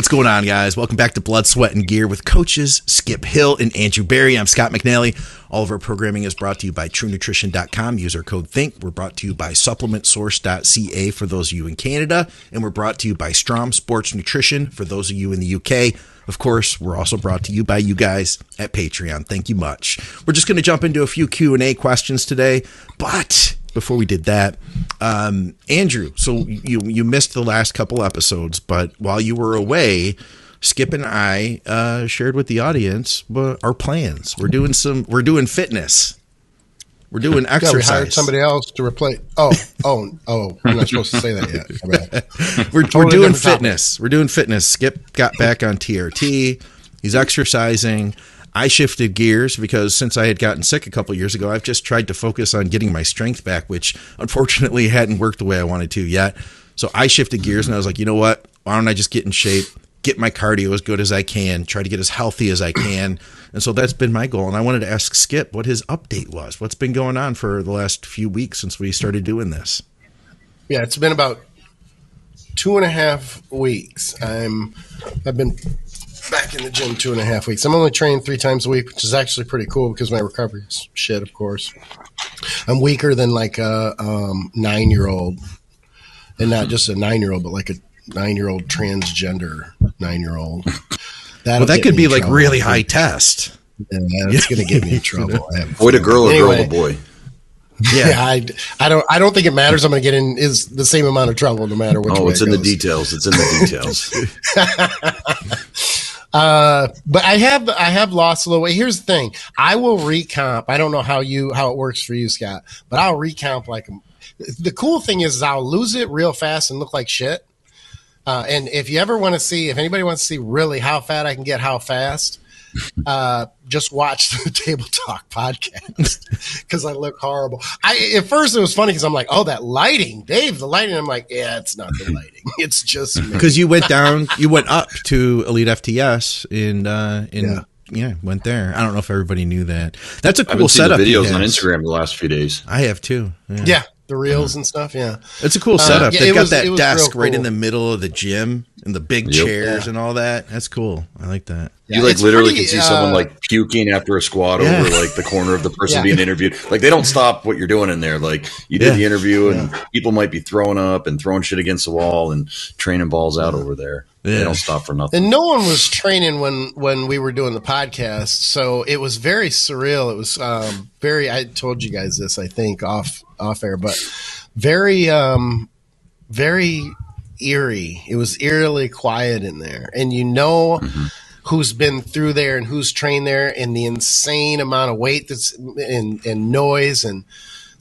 What's going on, guys? Welcome back to Blood, Sweat, and Gear with coaches Skip Hill and Andrew Barry. I'm Scott McNally. All of our programming is brought to you by TrueNutrition.com. Use our code THINK. We're brought to you by SupplementSource.ca for those of you in Canada, and we're brought to you by Strom Sports Nutrition for those of you in the UK. Of course, we're also brought to you by you guys at Patreon. Thank you much. We're just going to jump into a few Q and A questions today, but before we did that, um, Andrew, so you you missed the last couple episodes, but while you were away, Skip and I uh, shared with the audience our plans. We're doing some. We're doing fitness. We're doing exercise. Yeah, we hired somebody else to replace. Oh, oh, oh! I'm not supposed to say that yet. we're, totally we're doing fitness. Topic. We're doing fitness. Skip got back on TRT. He's exercising. I shifted gears because since I had gotten sick a couple years ago, I've just tried to focus on getting my strength back, which unfortunately hadn't worked the way I wanted to yet. So I shifted gears and I was like, you know what? Why don't I just get in shape, get my cardio as good as I can, try to get as healthy as I can. And so that's been my goal. And I wanted to ask Skip what his update was. What's been going on for the last few weeks since we started doing this? Yeah, it's been about two and a half weeks. I'm I've been back in the gym two and a half weeks. I'm only training three times a week, which is actually pretty cool because my recovery is shit, of course. I'm weaker than like a um, nine year old, and not just a nine year old, but like a nine year old transgender nine year old. Well, that could be like trouble. really high test. Yeah, that's going to get me in trouble. boy to girl or anyway, girl to boy. Yeah. yeah, I, I don't I don't think it matters. I'm going to get in is the same amount of trouble no matter which. Oh, way it's it in goes. the details. It's in the details. Uh, but I have I have lost a little weight. Here's the thing: I will recomp. I don't know how you how it works for you, Scott, but I'll recomp like the cool thing is, is I'll lose it real fast and look like shit. Uh, and if you ever want to see, if anybody wants to see really how fat I can get, how fast, uh, just watch the Table Talk podcast because I look horrible. I at first it was funny because I'm like, oh, that lighting, Dave, the lighting. I'm like, yeah, it's not the lighting, it's just because you went down, you went up to Elite FTS in uh, in. Yeah. yeah. went there. I don't know if everybody knew that. That's a cool setup. videos on Instagram the last few days. I have too. Yeah, yeah the reels and stuff. Yeah, it's a cool setup. Uh, yeah, They've got was, that desk cool. right in the middle of the gym and the big yep. chairs yeah. and all that. That's cool. I like that. Yeah, you like literally pretty, can see uh, someone like puking after a squat over like the corner of the person being interviewed. Like they don't stop what you're doing in there. Like you did the interview and people might be throwing up and throwing shit against the wall and training balls out over there. They don't stop for nothing. And no one was training when when we were doing the podcast, so it was very surreal. It was um, very. I told you guys this, I think, off off air, but very um very eerie. It was eerily quiet in there. And you know mm-hmm. who's been through there and who's trained there and the insane amount of weight that's and, and noise and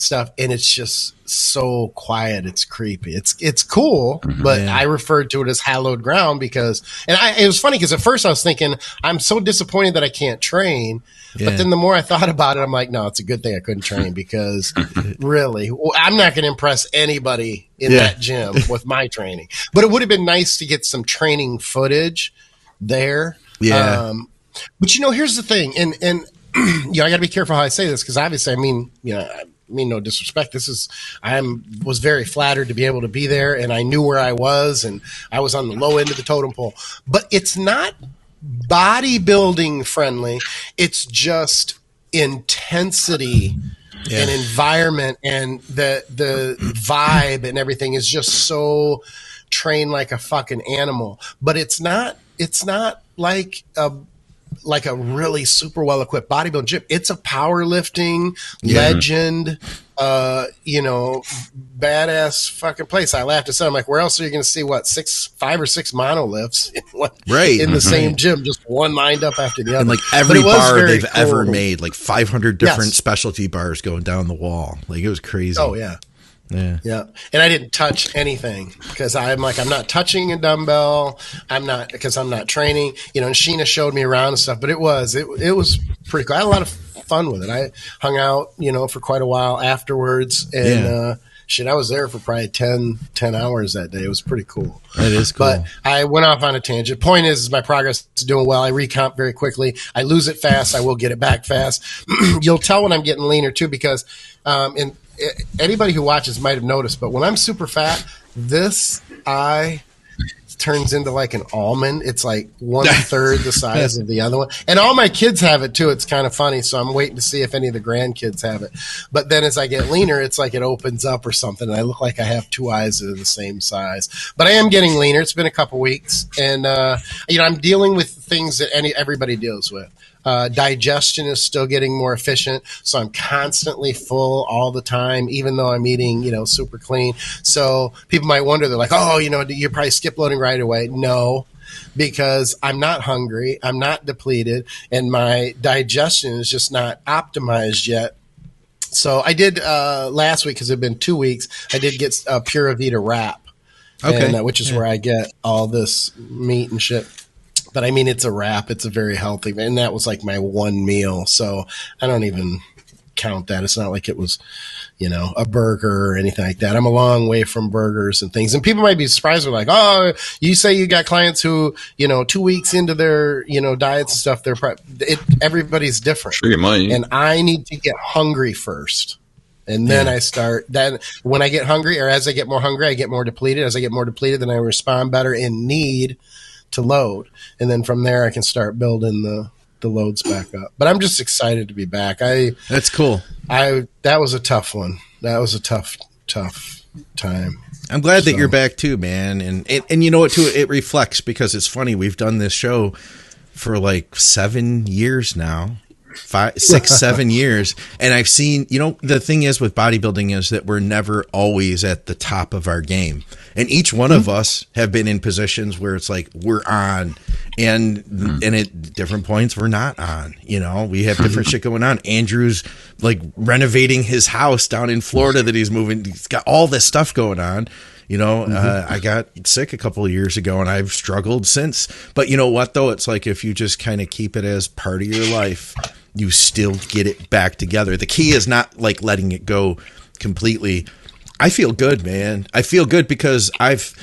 stuff. And it's just so quiet. It's creepy. It's it's cool, mm-hmm, but yeah. I referred to it as hallowed ground because and I, it was funny because at first I was thinking I'm so disappointed that I can't train yeah. But then the more I thought about it, I'm like, no, it's a good thing I couldn't train because really, I'm not going to impress anybody in yeah. that gym with my training. But it would have been nice to get some training footage there. Yeah. Um, but you know, here's the thing, and and you know, I got to be careful how I say this because obviously, I mean, you know. Mean no disrespect. This is I'm was very flattered to be able to be there, and I knew where I was, and I was on the low end of the totem pole. But it's not bodybuilding friendly. It's just intensity yeah. and environment and the the vibe and everything is just so trained like a fucking animal. But it's not it's not like a like a really super well equipped bodybuilding gym. It's a powerlifting yeah. legend, uh, you know, badass fucking place. I laughed at some. I'm like, where else are you going to see what six, five or six monoliths in, one, right in the same gym, just one lined up after the other. And like every bar they've cool. ever made, like 500 different yes. specialty bars going down the wall. Like it was crazy. Oh yeah. Yeah. Yeah. And I didn't touch anything because I'm like, I'm not touching a dumbbell. I'm not, because I'm not training, you know, and Sheena showed me around and stuff, but it was, it, it was pretty cool. I had a lot of fun with it. I hung out, you know, for quite a while afterwards and, yeah. uh, shit, I was there for probably 10, 10 hours that day. It was pretty cool. That is cool. But I went off on a tangent. Point is, is my progress is doing well. I recomp very quickly. I lose it fast. I will get it back fast. You'll tell when I'm getting leaner too, because, um, in, anybody who watches might have noticed, but when I'm super fat, this eye turns into like an almond. It's like one third the size of the other one. And all my kids have it too. It's kind of funny. So I'm waiting to see if any of the grandkids have it. But then as I get leaner, it's like it opens up or something. And I look like I have two eyes that are the same size. But I am getting leaner. It's been a couple weeks. And, uh, you know, I'm dealing with things that any everybody deals with. Uh, digestion is still getting more efficient, so I'm constantly full all the time, even though I'm eating, you know, super clean. So people might wonder, they're like, "Oh, you know, you probably skip loading right away." No, because I'm not hungry, I'm not depleted, and my digestion is just not optimized yet. So I did uh, last week because it's been two weeks. I did get a Pura Vida wrap, okay. and, uh, which is yeah. where I get all this meat and shit but I mean, it's a wrap. It's a very healthy, and that was like my one meal. So I don't even count that. It's not like it was, you know, a burger or anything like that. I'm a long way from burgers and things. And people might be surprised. They're like, oh, you say you got clients who, you know, two weeks into their, you know, diets and stuff, they're, it, everybody's different. Sure, you might. And I need to get hungry first. And then yeah. I start, then when I get hungry or as I get more hungry, I get more depleted. As I get more depleted, then I respond better in need to load, and then from there I can start building the the loads back up. But I'm just excited to be back. I that's cool. I that was a tough one. That was a tough tough time. I'm glad so. that you're back too, man. And, and and you know what too? It reflects because it's funny. We've done this show for like seven years now five, six, seven years. And I've seen, you know, the thing is with bodybuilding is that we're never always at the top of our game. And each one mm-hmm. of us have been in positions where it's like we're on and mm-hmm. and at different points we're not on. You know, we have different shit going on. Andrew's like renovating his house down in Florida that he's moving. He's got all this stuff going on. You know, mm-hmm. uh, I got sick a couple of years ago and I've struggled since. But you know what, though? It's like if you just kind of keep it as part of your life, you still get it back together. The key is not like letting it go completely. I feel good, man. I feel good because I've,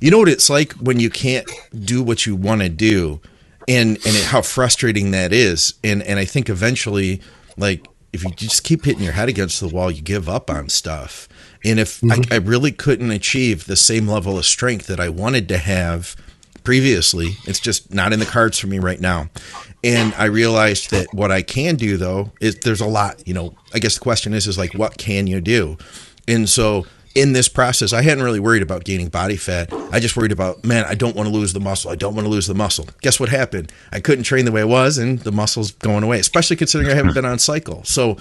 you know what it's like when you can't do what you want to do, and and it, how frustrating that is. And and I think eventually, like if you just keep hitting your head against the wall, you give up on stuff. And if mm-hmm. I, I really couldn't achieve the same level of strength that I wanted to have previously. It's just not in the cards for me right now. And I realized that what I can do though is there's a lot, you know, I guess the question is is like what can you do? And so in this process, I hadn't really worried about gaining body fat. I just worried about, man, I don't want to lose the muscle. I don't want to lose the muscle. Guess what happened? I couldn't train the way I was, and the muscle's going away, especially considering I haven't been on cycle. So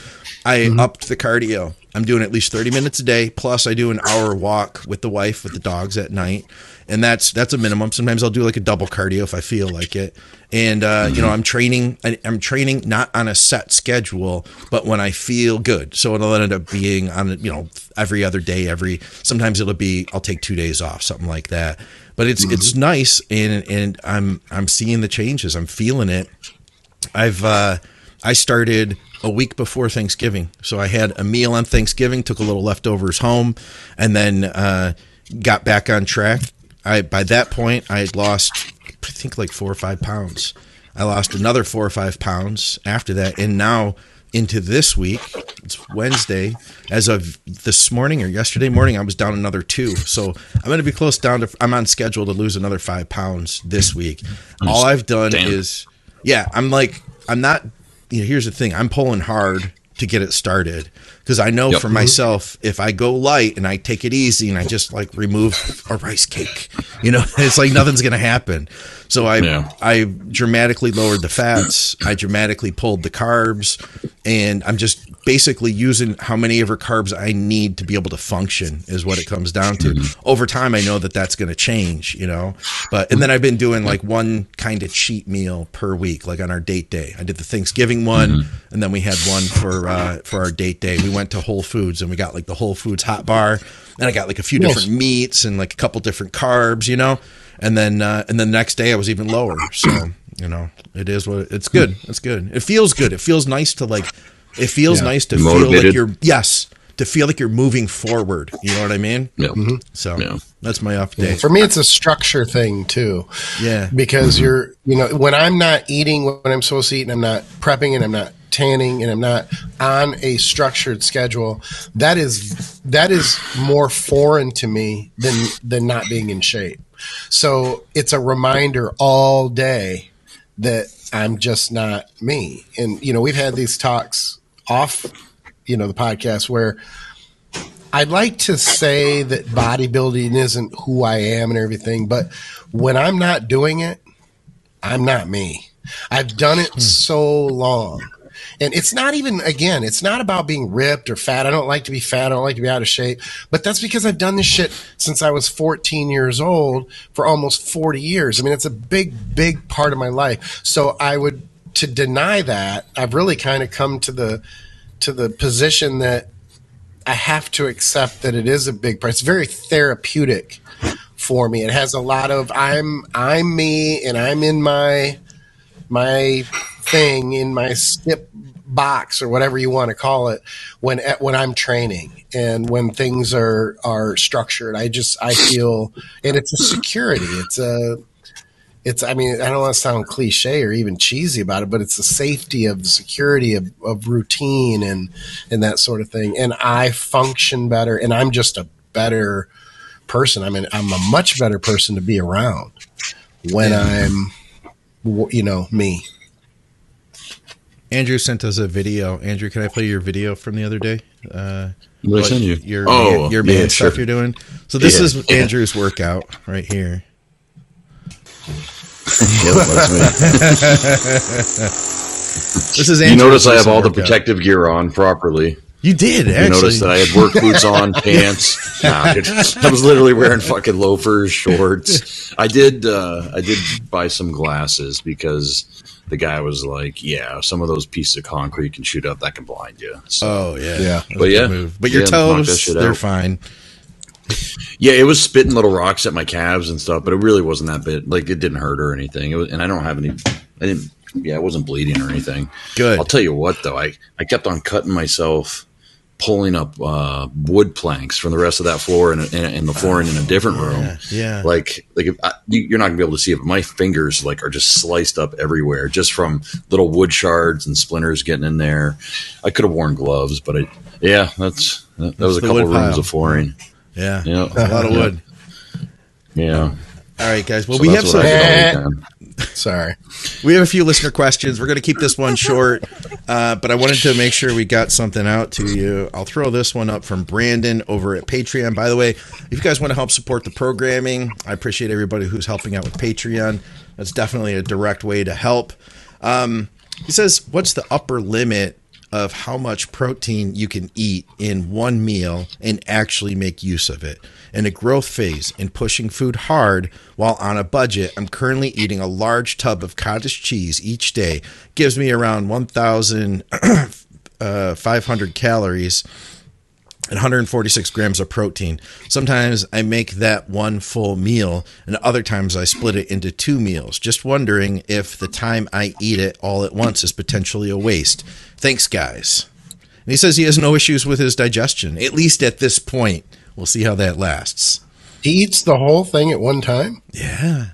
I mm-hmm. upped the cardio. I'm doing at least 30 minutes a day. Plus, I do an hour walk with the wife, with the dogs at night and that's that's a minimum. Sometimes I'll do like a double cardio if I feel like it. And uh, mm-hmm. you know, I'm training. I'm training not on a set schedule, but when I feel good. So it'll end up being on you know every other day. Every sometimes it'll be I'll take two days off, something like that. But it's mm-hmm. it's nice, and and I'm I'm seeing the changes. I'm feeling it. I've uh, I started a week before Thanksgiving, so I had a meal on Thanksgiving, took a little leftovers home, and then. Uh, got back on track I by that point I had lost I think like four or five pounds. I lost another four or five pounds after that, and now into this week, it's Wednesday. As of this morning or yesterday morning, I was down another two. So I'm going to be close down to. I'm on schedule to lose another five pounds this week. All I've done Damn. is, yeah, I'm like, I'm not. You know, here's the thing: I'm pulling hard to get it started because I know yep. for mm-hmm. myself if I go light and I take it easy and I just like remove a rice cake, you know, it's like nothing's going to happen. So I yeah. I dramatically lowered the fats, I dramatically pulled the carbs, and I'm just basically using how many of her carbs I need to be able to function is what it comes down to. Mm-hmm. Over time, I know that that's going to change, you know. But and then I've been doing like one kind of cheat meal per week, like on our date day. I did the Thanksgiving one, mm-hmm. and then we had one for uh, for our date day. We went to Whole Foods and we got like the Whole Foods hot bar, and I got like a few different meats and like a couple different carbs, you know and then uh, and then the next day I was even lower. So you know, it is what it's good. It's good. It feels good. It feels nice to like. It feels yeah. nice to Motivated. feel like you're yes to feel like you're moving forward. You know what I mean? Yeah. Mm-hmm. So yeah. that's my update. Yeah. For me, it's a structure thing too. Yeah. Because mm-hmm. you're, you know, when I'm not eating when I'm supposed to eat and I'm not prepping and I'm not tanning and I'm not on a structured schedule, that is that is more foreign to me than than not being in shape. So it's a reminder all day that I'm just not me. And, you know, we've had these talks off, you know, the podcast where I'd like to say that bodybuilding isn't who I am and everything, but when I'm not doing it, I'm not me. I've done it hmm. so long. And it's not even, again, it's not about being ripped or fat. I don't like to be fat. I don't like to be out of shape. But that's because I've done this shit since I was 14 years old for almost 40 years. I mean, it's a big, big part of my life. So I would, to deny that, I've really kind of come to the, to the position that I have to accept that it is a big part. It's very therapeutic for me. It has a lot of I'm I'm me and I'm in my my thing in my skip box or whatever you want to call it when when I'm training and when things are are structured. I just I feel and it's a security. It's a it's I mean I don't want to sound cliche or even cheesy about it, but it's the safety of the security of, of routine and and that sort of thing. And I function better, and I'm just a better person. I mean I'm a much better person to be around when yeah. I'm you know me. Andrew sent us a video. Andrew, can I play your video from the other day? Uh, what send you? Your oh, your, your yeah, stuff sure. you're doing. So this yeah, is Andrew's workout right here. This is Andrew's you notice I have all the protective gear on properly. You did. You notice that I had work boots on, pants. Nah, I was literally wearing fucking loafers, shorts. I did. Uh, I did buy some glasses because the guy was like, "Yeah, some of those pieces of concrete can shoot up. That can blind you." So, oh yeah, yeah. But yeah, but your yeah, toes, they're out. fine. Yeah, it was spitting little rocks at my calves and stuff, but it really wasn't that bit. Like it didn't hurt or anything. It was, and I don't have any. I didn't. Yeah, I wasn't bleeding or anything. Good. I'll tell you what, though, I I kept on cutting myself pulling up uh, wood planks from the rest of that floor and, and, and the flooring in a different room. Yeah, yeah. like like I, you're not gonna be able to see it, but my fingers like are just sliced up everywhere, just from little wood shards and splinters getting in there. I could have worn gloves, but I yeah, that's that, that was a couple rooms pile. of flooring. Yeah, yeah, a lot of wood. Yeah. All right, guys. Well, so we have some. Sorry. We have a few listener questions. We're going to keep this one short, uh, but I wanted to make sure we got something out to you. I'll throw this one up from Brandon over at Patreon. By the way, if you guys want to help support the programming, I appreciate everybody who's helping out with Patreon. That's definitely a direct way to help. Um, he says, What's the upper limit of how much protein you can eat in one meal and actually make use of it. In a growth phase and pushing food hard while on a budget, I'm currently eating a large tub of cottage cheese each day. Gives me around 1,500 uh, calories and 146 grams of protein. Sometimes I make that one full meal, and other times I split it into two meals. Just wondering if the time I eat it all at once is potentially a waste. Thanks, guys. And he says he has no issues with his digestion, at least at this point. We'll see how that lasts. He eats the whole thing at one time? Yeah.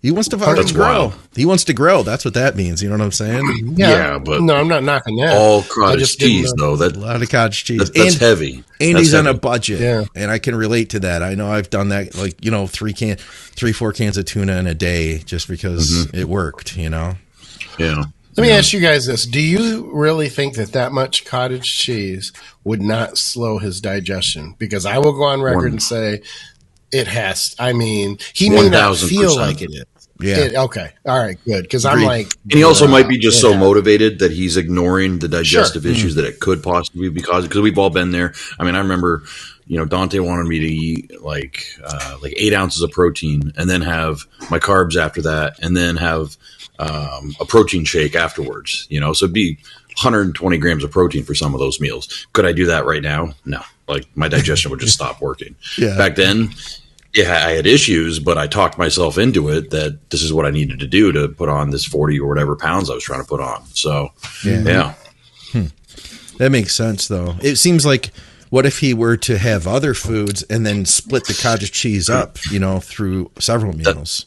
He wants to fucking grow. Wild. He wants to grow. That's what that means. You know what I'm saying? Yeah, yeah but no, I'm not knocking that. All cottage cheese, though. That a lot of cottage cheese. That, that's and, heavy. And that's he's heavy. on a budget. Yeah, and I can relate to that. I know I've done that. Like you know, three can, three four cans of tuna in a day, just because mm-hmm. it worked. You know. Yeah. Let me ask you guys this: Do you really think that that much cottage cheese would not slow his digestion? Because I will go on record One. and say it has. I mean, he may not feel like it is. Yeah. It, okay. All right. Good. Because I'm like, and he also uh, might be just so motivated that he's ignoring the digestive sure. issues mm-hmm. that it could possibly be causing. Because we've all been there. I mean, I remember, you know, Dante wanted me to eat like uh, like eight ounces of protein and then have my carbs after that, and then have um, a protein shake afterwards. You know, so it'd be 120 grams of protein for some of those meals. Could I do that right now? No. Like my digestion would just stop working. Yeah. Back then, yeah, I had issues, but I talked myself into it that this is what I needed to do to put on this 40 or whatever pounds I was trying to put on. So, yeah. yeah. Hmm. That makes sense, though. It seems like what if he were to have other foods and then split the cottage cheese up, you know, through several meals?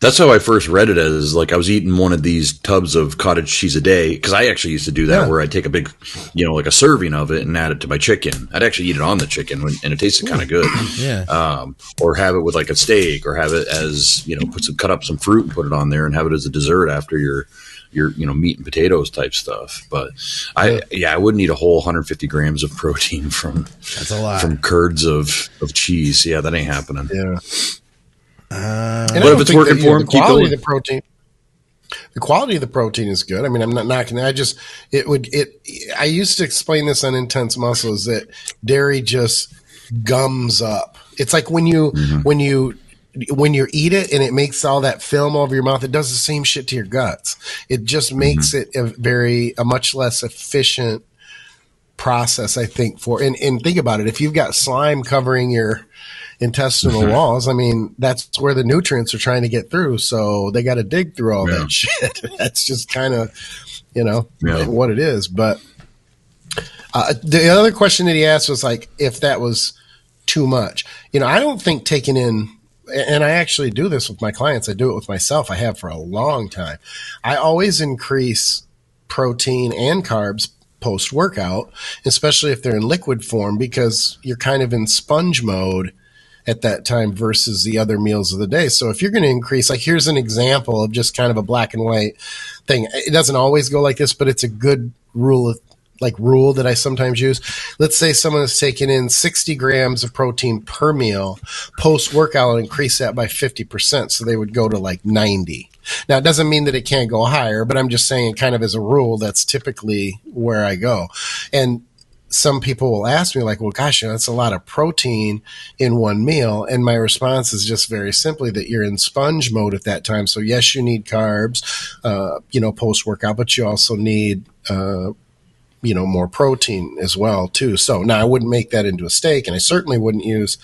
That's how I first read it as like I was eating one of these tubs of cottage cheese a day because I actually used to do that Yeah. where I'd take a big, you know, like a serving of it and add it to my chicken. I'd actually eat it on the chicken when, and it tasted kind of good. Yeah. Um, or have it with like a steak or have it as, you know, put some, cut up some fruit and put it on there and have it as a dessert after your, your, you know, meat and potatoes type stuff. But I, yeah, I wouldn't eat a whole 150 grams of protein from, That's a lot. from curds of, of cheese. Yeah, that ain't happening. Yeah. Uh, And I But if don't it's think working that, you know, for 'em, the keep quality going. of the protein. The quality of the protein is good. I mean, I'm not knocking. it. I just it would it. I used to explain this on Intense Muscle is that dairy just gums up. It's like when you Mm-hmm. when you when you eat it and it makes all that film over your mouth. It does the same shit to your guts. It just makes Mm-hmm. it a very a much less efficient process. I think for and and think about it. If you've got slime covering your intestinal Mm-hmm. walls. I mean, that's where the nutrients are trying to get through. So they got to dig through all Yeah. that shit. that's just kind of, you know, Yeah. what it is. But uh, the other question that he asked was like, if that was too much. You know, I don't think taking in, and I actually do this with my clients. I do it with myself. I have for a long time. I always increase protein and carbs post workout, especially if they're in liquid form, because you're kind of in sponge mode at that time versus the other meals of the day. So if you're going to increase, like here's an example of just kind of a black and white thing. It doesn't always go like this, but it's a good rule of like rule that I sometimes use. Let's say someone is taking in 60 grams of protein per meal post workout increase that by 50%. So they would go to like 90. Now it doesn't mean that it can't go higher, but I'm just saying kind of as a rule, that's typically where I go. And some people will ask me like, well, gosh, you know, that's a lot of protein in one meal. And my response is just very simply that you're in sponge mode at that time. So yes, you need carbs, uh, you know, post workout, but you also need, uh, you know, more protein as well too. So now I wouldn't make that into a steak and I certainly wouldn't use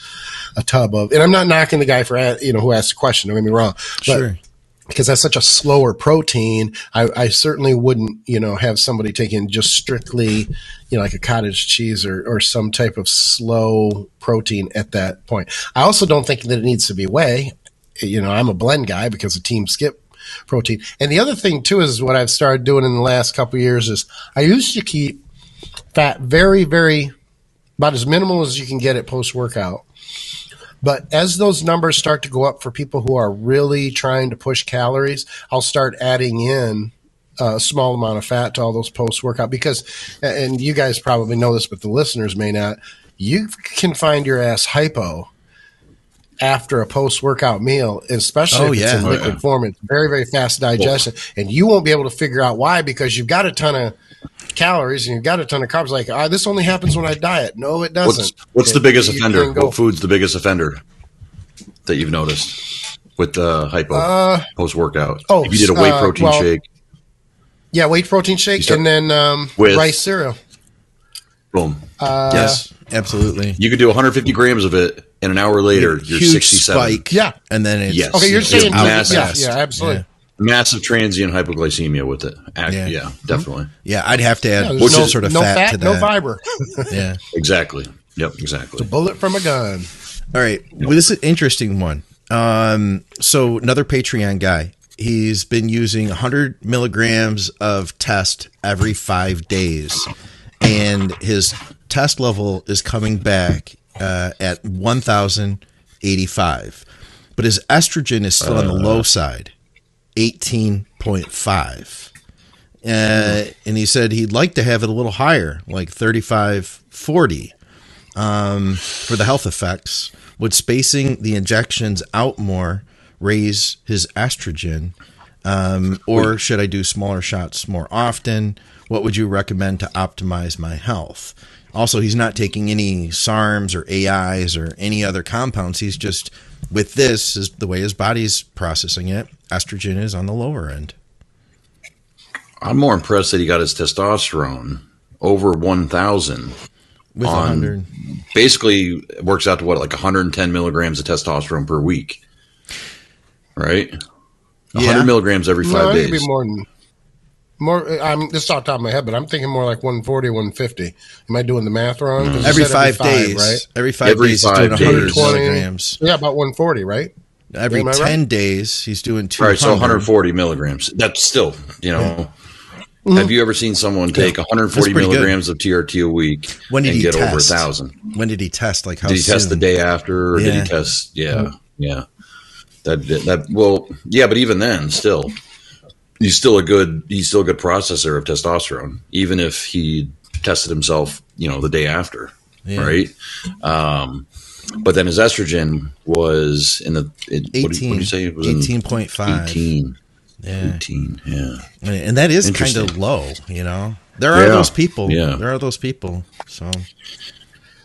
a tub of, and I'm not knocking the guy for, you know, who asked the question. Don't get me wrong. But Sure. Because that's such a slower protein, I, I certainly wouldn't, you know, have somebody taking just strictly, you know, like a cottage cheese or, or some type of slow protein at that point. I also don't think that it needs to be whey. You know, I'm a blend guy because of Team Skip protein. And the other thing too is what I've started doing in the last couple years is I used to keep fat very, very about as minimal as you can get it post workout. But as those numbers start to go up for people who are really trying to push calories, I'll start adding in a small amount of fat to all those post workout because, and you guys probably know this, but the listeners may not. You can find your ass hypo after a post workout meal, especially Oh, if it's yeah. in Oh, liquid yeah. form. It's very, very fast digestion, and you won't be able to figure out why because you've got a ton of calories and you've got a ton of carbs. Like, ah, this only happens when I diet. No, it doesn't. What's what's the biggest offender? go- What food's the biggest offender that you've noticed with the hypo Uh, post workout? oh, if you did a whey uh, protein well, shake, Yeah, whey protein shake start- and then um, With- rice cereal. boom, Uh, yes, absolutely. you could do 150 grams of it, and an hour later you're Huge 67. spike. Yeah. and then it's Yes. Okay, you're It's saying massive. yeah, yeah, absolutely. Massive transient hypoglycemia with it. Ac- Yeah. Yeah, definitely, Yeah, I'd have to add there's some no, sort of no fat, fat, to that. no fiber. Yeah. exactly. Yep, exactly. It's a bullet from a gun. All right. Well, this is an interesting one. Um, so another Patreon guy. He's been using 100 milligrams of test every five days, and his test level is coming back uh, at 1,085, but his estrogen is still on the low side, 18.5. Uh, and he said he'd like to have it a little higher, like 35, 40 um, for the health effects. Would spacing the injections out more raise his estrogen? Um, or should I do smaller shots more often? What would you recommend to optimize my health? Also, he's not taking any SARMs or AIs or any other compounds. He's just, with this, is the way his body's processing it, estrogen is on the lower end. I'm more impressed that he got his testosterone over 1,000. With On- 100. Basically, it works out to what, like 110 milligrams of testosterone per week, right? 100 Yeah. milligrams every five I days. be more than more. I'm just off the top of my head, but I'm thinking more like 140, 150. Am I doing the math wrong? Mm. 'Cause you Every said five, days. right? Every five Every days, five he's doing 100 days. milligrams. Yeah, about 140, right? Every Am 10 right? days, he's doing 200. All right, so 140 milligrams. That's still, you know. Mm-hmm. Have you ever seen someone take 140 That's pretty good. milligrams of TRT a week When did and he get over a thousand? When did he test? Like how Did he test the day after, or did he test? Yeah, yeah. That that well, yeah, but even then, still, he's still a good he's still a good processor of testosterone, even if he tested himself, you know, the day after, Yeah. right? Um, but then his estrogen was in the it, what, did, 18. what you say? It was 18.5. 18. Yeah. 18, yeah. And that is kind of low, you know? There are Yeah. those people. Yeah. There are those people. So,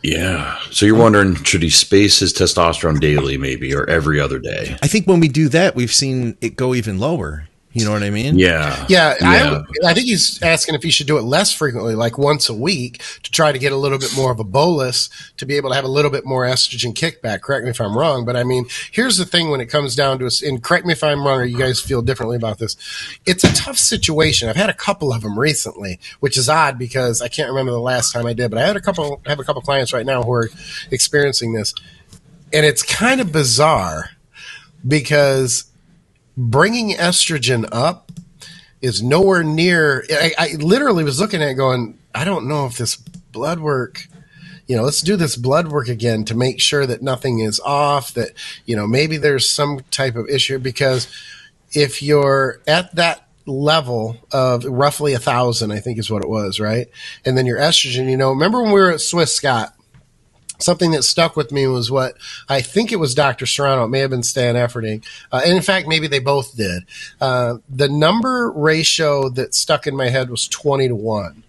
Yeah. So you're wondering, should he space his testosterone daily, maybe, or every other day? I think when we do that, we've seen it go even lower. You know what I mean? Yeah. Yeah, Yeah. I, I think he's asking if he should do it less frequently, like once a week, to try to get a little bit more of a bolus to be able to have a little bit more estrogen kickback. Correct me if I'm wrong, but I mean, here's the thing when it comes down to us, and correct me if I'm wrong or you guys feel differently about this. It's a tough situation. I've had a couple of them recently, which is odd because I can't remember the last time I did, but I had a couple, I have a couple clients right now who are experiencing this. And it's kind of bizarre because bringing estrogen up is nowhere near. I, I literally was looking at going, I don't know if this blood work, you know, let's do this blood work again to make sure that nothing is off, that, you know, maybe there's some type of issue because if you're at that level of roughly a thousand, I think is what it was, right? And then your estrogen, you know, remember when we were at Swiss Scott? Something that stuck with me was what I think it was Dr. Serrano. It may have been Stan Efferding. Uh, and in fact, maybe they both did. Uh, the number ratio that stuck in my head was 20 to 1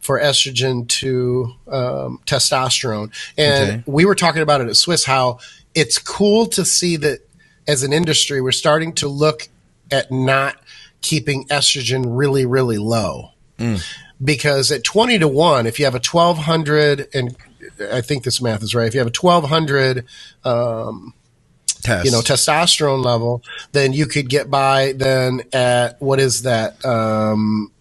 for estrogen to um, testosterone. And Okay. we were talking about it at Swiss how it's cool to see that as an industry, we're starting to look at not keeping estrogen really, really low because at 20 to 1 if you have a 1200 and i think this math is right. If you have a 1200 Test. you know testosterone level then you could get by then at what is that um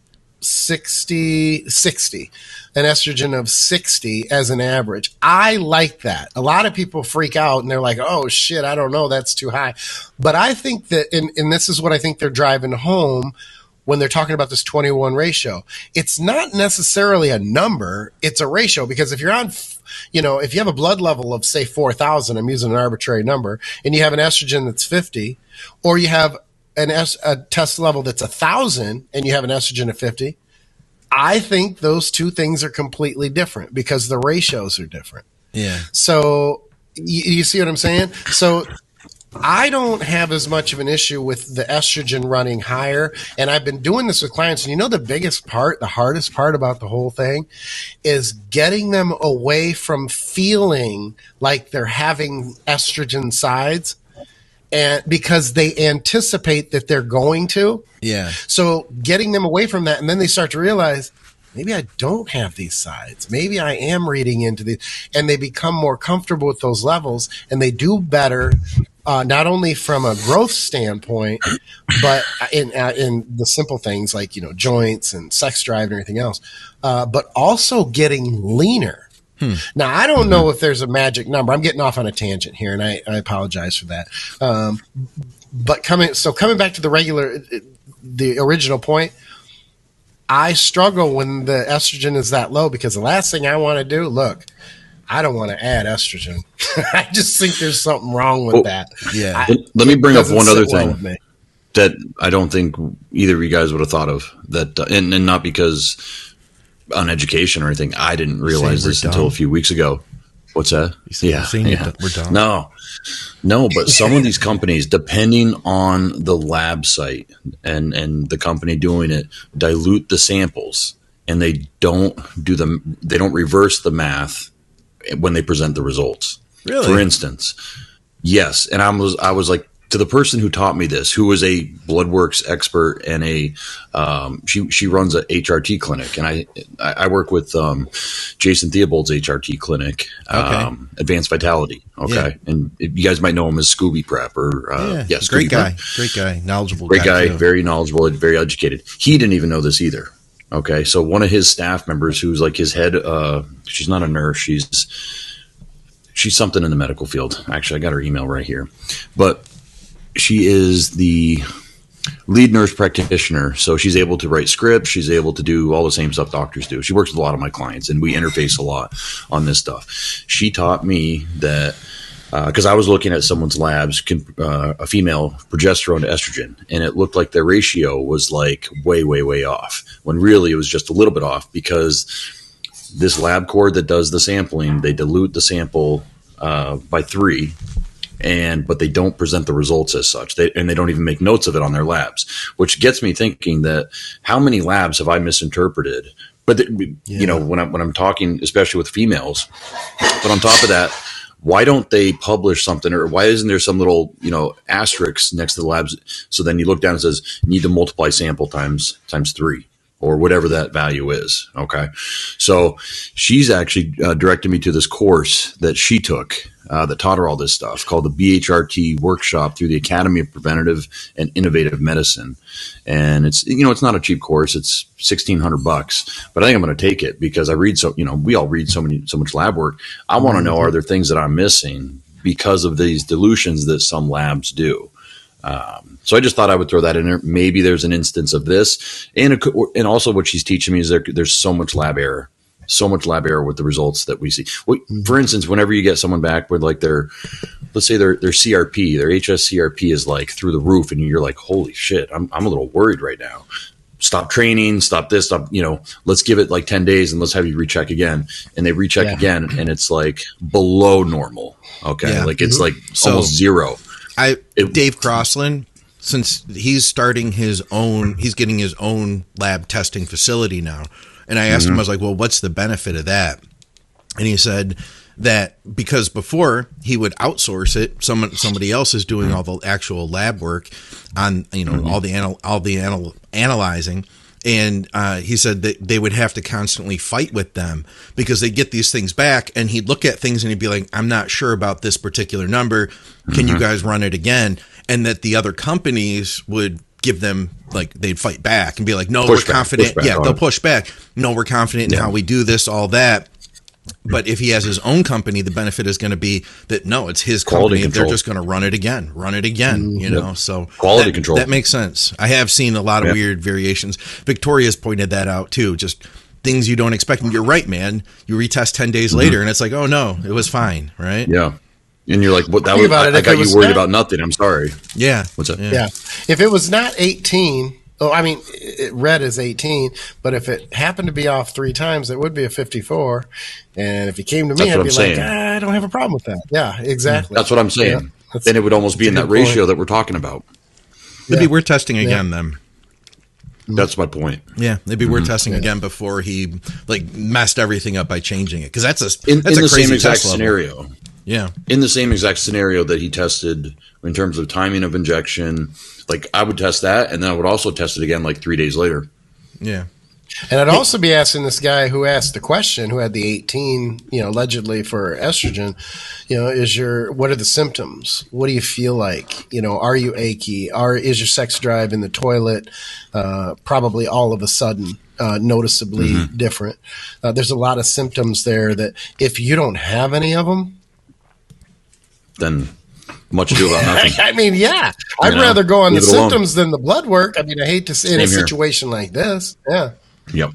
60 60 an estrogen of 60 as an average. I like that. A lot of people freak out and they're like oh shit i don't know that's too high. But i think that and, and this is what i think they're driving home when they're talking about this 21 ratio. It's not necessarily a number it's a ratio because if you're on you know if you have a blood level of say 4000 i'm using an arbitrary number and you have an estrogen that's 50 or you have an es- a test level that's 1000 and you have an estrogen of 50 i think those two things are completely different because the ratios are different yeah. so you, you see what I'm saying? So I don't have as much of an issue with the estrogen running higher. And I've been doing this with clients. And you know, the biggest part, the hardest part about the whole thing is getting them away from feeling like they're having estrogen sides. And because they anticipate that they're going to. Yeah. So getting them away from that, and then they start to realize maybe I don't have these sides. Maybe I am reading into these, and they become more comfortable with those levels, and they do better. Uh, not only from a growth standpoint, but in uh, in the simple things like you know joints and sex drive and everything else, uh, but also getting leaner. Now I don't know if there's a magic number. I'm getting off on a tangent here, and I, I apologize for that. Um, but coming so coming back to the regular the original point i struggle when the estrogen is that low because the last thing i want to do look i don't want to add estrogen i just think there's something wrong with Well, that Yeah. I- Let- me bring up one other thing. that I don't think either of you guys would have thought of that, uh, and, and not because on education or anything. I didn't realize this until a few weeks ago. What's that? you're d- we're dumb. No, no, but some of these companies, depending on the lab site and and the company doing it, dilute the samples, and they don't do the they don't reverse the math when they present the results. Really? For instance, yes, and I was I was like to the person who taught me this, who was a bloodworks expert and a um, she she runs a HRT clinic, and I I work with um, Jason Theobald's HRT clinic, um, Advanced Vitality. Okay, Yeah. and you guys might know him as Scooby Prep or uh, yeah. yeah, great guy. Prep. Great guy. Knowledgeable Great guy, too. very knowledgeable, very educated. He didn't even know this either. Okay, so one of his staff members, who's like his head, uh, she's not a nurse, she's she's something in the medical field. Actually, I got her email right here, but she is the lead nurse practitioner. So she's able to write scripts. She's able to do all the same stuff doctors do. She works with a lot of my clients and we interface a lot on this stuff. She taught me that because uh, I was looking at someone's labs, uh, a female progesterone to estrogen, and it looked like their ratio was like way, way, way off. When really it was just a little bit off because this LabCorp that does the sampling, they dilute the sample uh, by three and but they don't present the results as such they, and they don't even make notes of it on their labs which gets me thinking that how many labs have i misinterpreted but the, yeah. you know when i'm when i'm talking especially with females but on top of that why don't they publish something or why isn't there some little you know asterisk next to the labs? So then you look down and says need to multiply sample times times three or whatever that value is. Okay. So she's actually uh, directed me to this course that she took uh, that taught her all this stuff called the BHRT workshop through the Academy of Preventative and Innovative Medicine. And it's, you know, it's not a cheap course. It's 1600 bucks, but I think I'm going to take it because I read so, you know, we all read so many, so much lab work. I want to know, are there things that I'm missing because of these dilutions that some labs do? Um, so I just thought I would throw that in there. Maybe there's an instance of this, and and also what she's teaching me is there, there's so much lab error, so much lab error with the results that we see. For instance, whenever you get someone back with like their, let's say their their CRP, their HSCRP is like through the roof, and you're like, holy shit, I'm I'm a little worried right now. Stop training, stop this, stop. You know, let's give it like ten days, and let's have you recheck again. And they recheck yeah. again, and it's like below normal. Okay, yeah. like it's mm-hmm. like so, almost zero I it, Dave Crossland, since he's starting his own, he's getting his own lab testing facility now. And I asked mm-hmm. him, I was like, well, what's the benefit of that? And he said that because before he would outsource it, someone somebody else is doing all the actual lab work on you know mm-hmm. all the anal, all the anal, analyzing and uh, he said that they would have to constantly fight with them because they get these things back and he'd look at things and he'd be like i'm not sure about this particular number. Can mm-hmm. you guys run it again? And that the other companies would give them like they'd fight back and be like no push we're back, confident. yeah they'll push back. No we're confident in yeah. how we do this all that but if he has his own company, the benefit is going to be that no, it's his quality company. Control. They're just going to run it again, run it again. Mm-hmm. You know, yep. so quality that, control that makes sense. I have seen a lot of weird variations. Victoria's pointed that out too. Just things you don't expect. And you're right, man. You retest ten days mm-hmm. later, and it's like, oh no, it was fine, right? Yeah. And you're like, what? That was, I, I got you worried not, about nothing. I'm sorry. Yeah. What's up? Yeah. yeah. If it was not 18, Oh, I mean, it read as 18, but if it happened to be off three times, it would be a 54. And if he came to me, That's I'd be like, ah, I don't have a problem with that. Yeah, exactly. That's what I'm saying. Yeah, then it would almost be in that ratio point. that we're talking about. Maybe yeah. we're testing again yeah. then. That's my point. Yeah, maybe we're mm-hmm. testing yeah. again before he like messed everything up by changing it because that's a in, that's in a the same exact scenario. Yeah, in the same exact scenario that he tested in terms of timing of injection, like I would test that, and then I would also test it again like three days later. Yeah. And I'd also be asking this guy who asked the question, who had the 18, you know, allegedly for estrogen, you know, is your, what are the symptoms? What do you feel like? You know, are you achy? Are, is your sex drive in the toilet, uh, probably all of a sudden, uh, noticeably mm-hmm. different? Uh, there's a lot of symptoms there that if you don't have any of them, then much ado about nothing. I mean, yeah, I'd know, rather go on the symptoms alone. than the blood work. I mean, I hate to say in a situation here. like this. Yeah. Yep.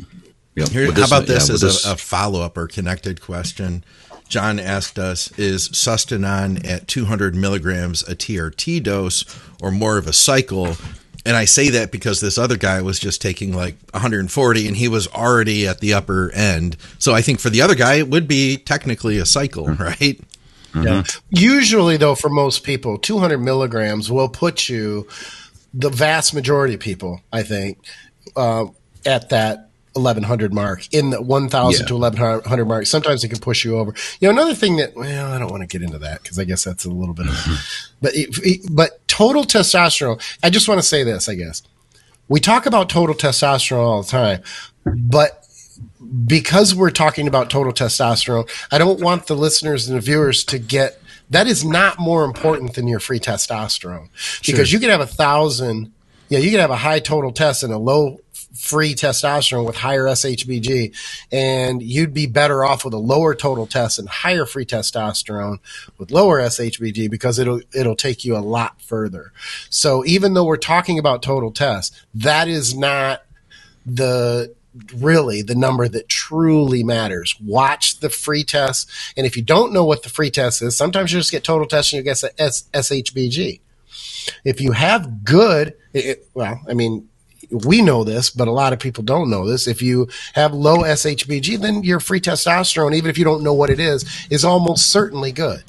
Yep. Here, how about this yeah, as this. A, a follow up or connected question? John asked us Is Sustanon at 200 milligrams a TRT dose or more of a cycle? And I say that because this other guy was just taking like 140 and he was already at the upper end. So I think for the other guy, it would be technically a cycle, hmm. right? Mm-hmm. Yeah. Usually, though, for most people, 200 milligrams will put you, the vast majority of people, I think, uh, at that 1100 mark in the 1000 yeah. to 1100 mark. Sometimes it can push you over. You know, another thing that, well, I don't want to get into that because I guess that's a little bit of, mm-hmm. but, it, but total testosterone, I just want to say this, I guess. We talk about total testosterone all the time, but because we're talking about total testosterone, I don't want the listeners and the viewers to get that is not more important than your free testosterone because sure. you can have a thousand, yeah, you can have a high total test and a low free testosterone with higher SHBG, and you'd be better off with a lower total test and higher free testosterone with lower SHBG because it'll it'll take you a lot further. So even though we're talking about total test, that is not the really the number that truly matters. Watch the free test, and if you don't know what the free test is, sometimes you just get total test and you get S- SHBG. If you have good, it, well, I mean, we know this, but a lot of people don't know this. If you have low SHBG, then your free testosterone, even if you don't know what it is, is almost certainly good.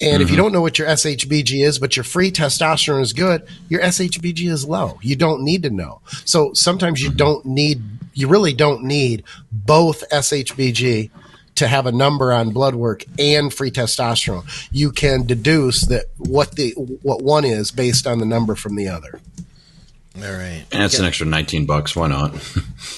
And mm-hmm. if you mm-hmm. don't know what your SHBG is, but your free testosterone is good, your SHBG is low. You don't need to know. So sometimes you mm-hmm. don't need, you really don't need both SHBG to have a number on blood work and free testosterone. You can deduce that what the what one is based on the number from the other. All right. And it's an extra 19 bucks. Why not?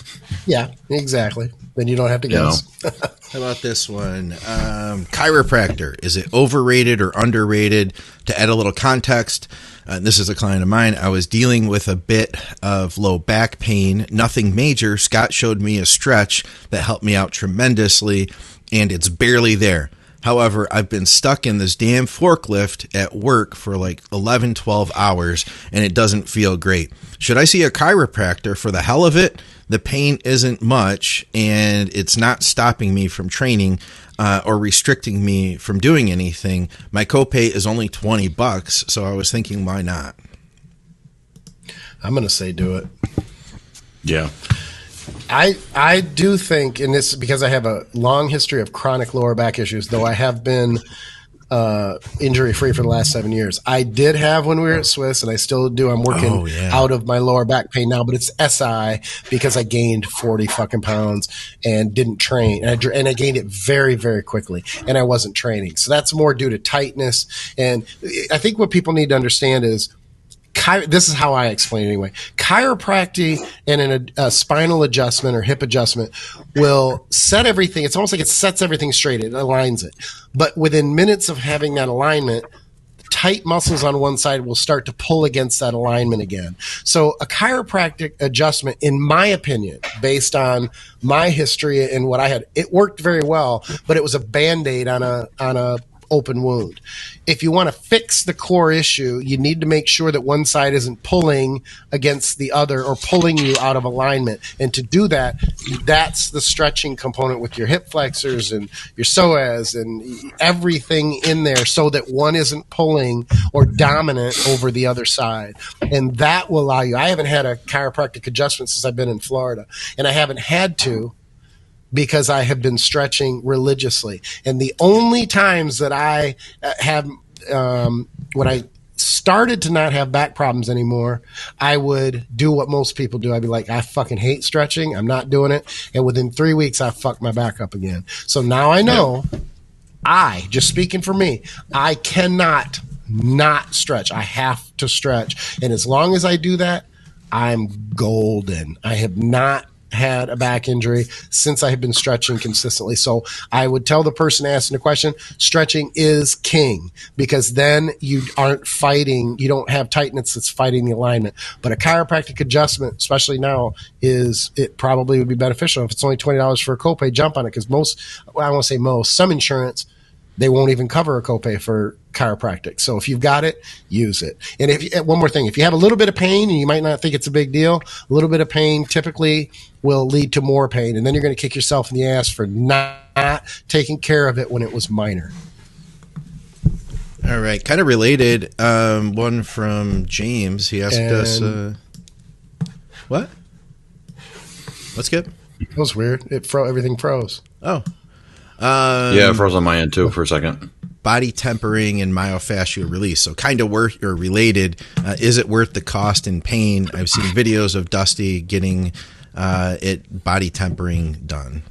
yeah, exactly. Then you don't have to guess. How about this one? Um, chiropractor. Is it overrated or underrated? To add a little context, uh, this is a client of mine. I was dealing with a bit of low back pain, nothing major. Scott showed me a stretch that helped me out tremendously, and it's barely there. However, I've been stuck in this damn forklift at work for like 11, 12 hours and it doesn't feel great. Should I see a chiropractor for the hell of it? The pain isn't much and it's not stopping me from training uh, or restricting me from doing anything. My copay is only 20 bucks, so I was thinking, why not? I'm going to say do it. Yeah. I I do think, and this because I have a long history of chronic lower back issues, though I have been uh, injury free for the last seven years. I did have when we were at Swiss, and I still do. I'm working oh, yeah. out of my lower back pain now, but it's SI because I gained 40 fucking pounds and didn't train, and I, and I gained it very very quickly, and I wasn't training. So that's more due to tightness. And I think what people need to understand is Chi- this is how I explain it anyway. Chiropractic and an, a spinal adjustment or hip adjustment will set everything. It's almost like it sets everything straight. It aligns it. But within minutes of having that alignment, tight muscles on one side will start to pull against that alignment again. So a chiropractic adjustment, in my opinion, based on my history and what I had, it worked very well, but it was a band-aid on a, on a open wound. If you want to fix the core issue, you need to make sure that one side isn't pulling against the other or pulling you out of alignment. And to do that, that's the stretching component with your hip flexors and your psoas and everything in there so that one isn't pulling or dominant over the other side. And that will allow you. I haven't had a chiropractic adjustment since I've been in Florida, and I haven't had to because I have been stretching religiously. And the only times that I uh, have, um, when I started to not have back problems anymore, I would do what most people do. I'd be like, I fucking hate stretching. I'm not doing it. And within three weeks, I fucked my back up again. So now I know I, just speaking for me, I cannot not stretch. I have to stretch. And as long as I do that, I'm golden. I have not had a back injury since I have been stretching consistently. So I would tell the person asking the question, stretching is king because then you aren't fighting, you don't have tightness that's fighting the alignment. But a chiropractic adjustment, especially now, is it probably would be beneficial. If it's only $20 for a copay, jump on it because most, well, I won't say most, some insurance – they won't even cover a copay for chiropractic. So if you've got it, use it. And if you, one more thing, if you have a little bit of pain and you might not think it's a big deal, a little bit of pain typically will lead to more pain, and then you're going to kick yourself in the ass for not taking care of it when it was minor. All right, kind of related. Um, one from James. He asked and us, uh, "What? What's good?" get." That was weird. It fro everything froze. Oh, um, yeah, it froze on my end too for a second. Body tempering and myofascial release. So kind of worth or related. Uh, is it worth the cost and pain? I've seen videos of Dusty getting uh, it body tempering done.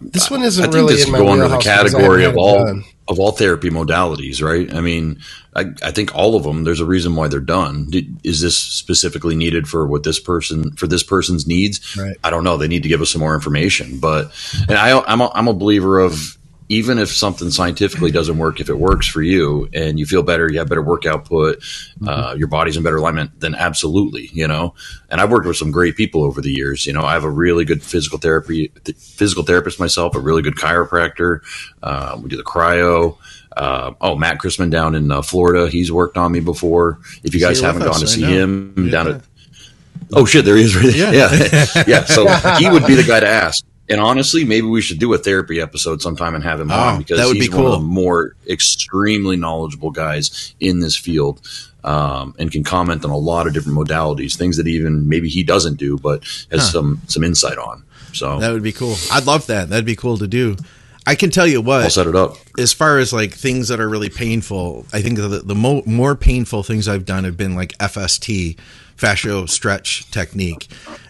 This one isn't I think really this in my go under the category of all done. of all therapy modalities, right? I mean, I, I think all of them. There's a reason why they're done. Is this specifically needed for what this person for this person's needs? Right. I don't know. They need to give us some more information. But and I, I'm a, I'm a believer of even if something scientifically doesn't work, if it works for you and you feel better, you have better work output, mm-hmm. uh, your body's in better alignment, then absolutely, you know. And I've worked with some great people over the years. You know, I have a really good physical therapy, physical therapist myself, a really good chiropractor. Uh, we do the cryo. Uh, oh, Matt Chrisman down in uh, Florida, he's worked on me before. If you guys haven't gone to see him yeah. down at, oh shit, there he is. Right yeah, yeah, yeah. So he would be the guy to ask. And honestly, maybe we should do a therapy episode sometime and have him oh, on because that would he's be cool. one of the more extremely knowledgeable guys in this field. Um, and can comment on a lot of different modalities, things that even maybe he doesn't do, but has huh. some some insight on. So that would be cool. I'd love that. That'd be cool to do. I can tell you what. I'll set it up. As far as like things that are really painful, I think the, the mo- more painful things I've done have been like FST, fascio stretch technique.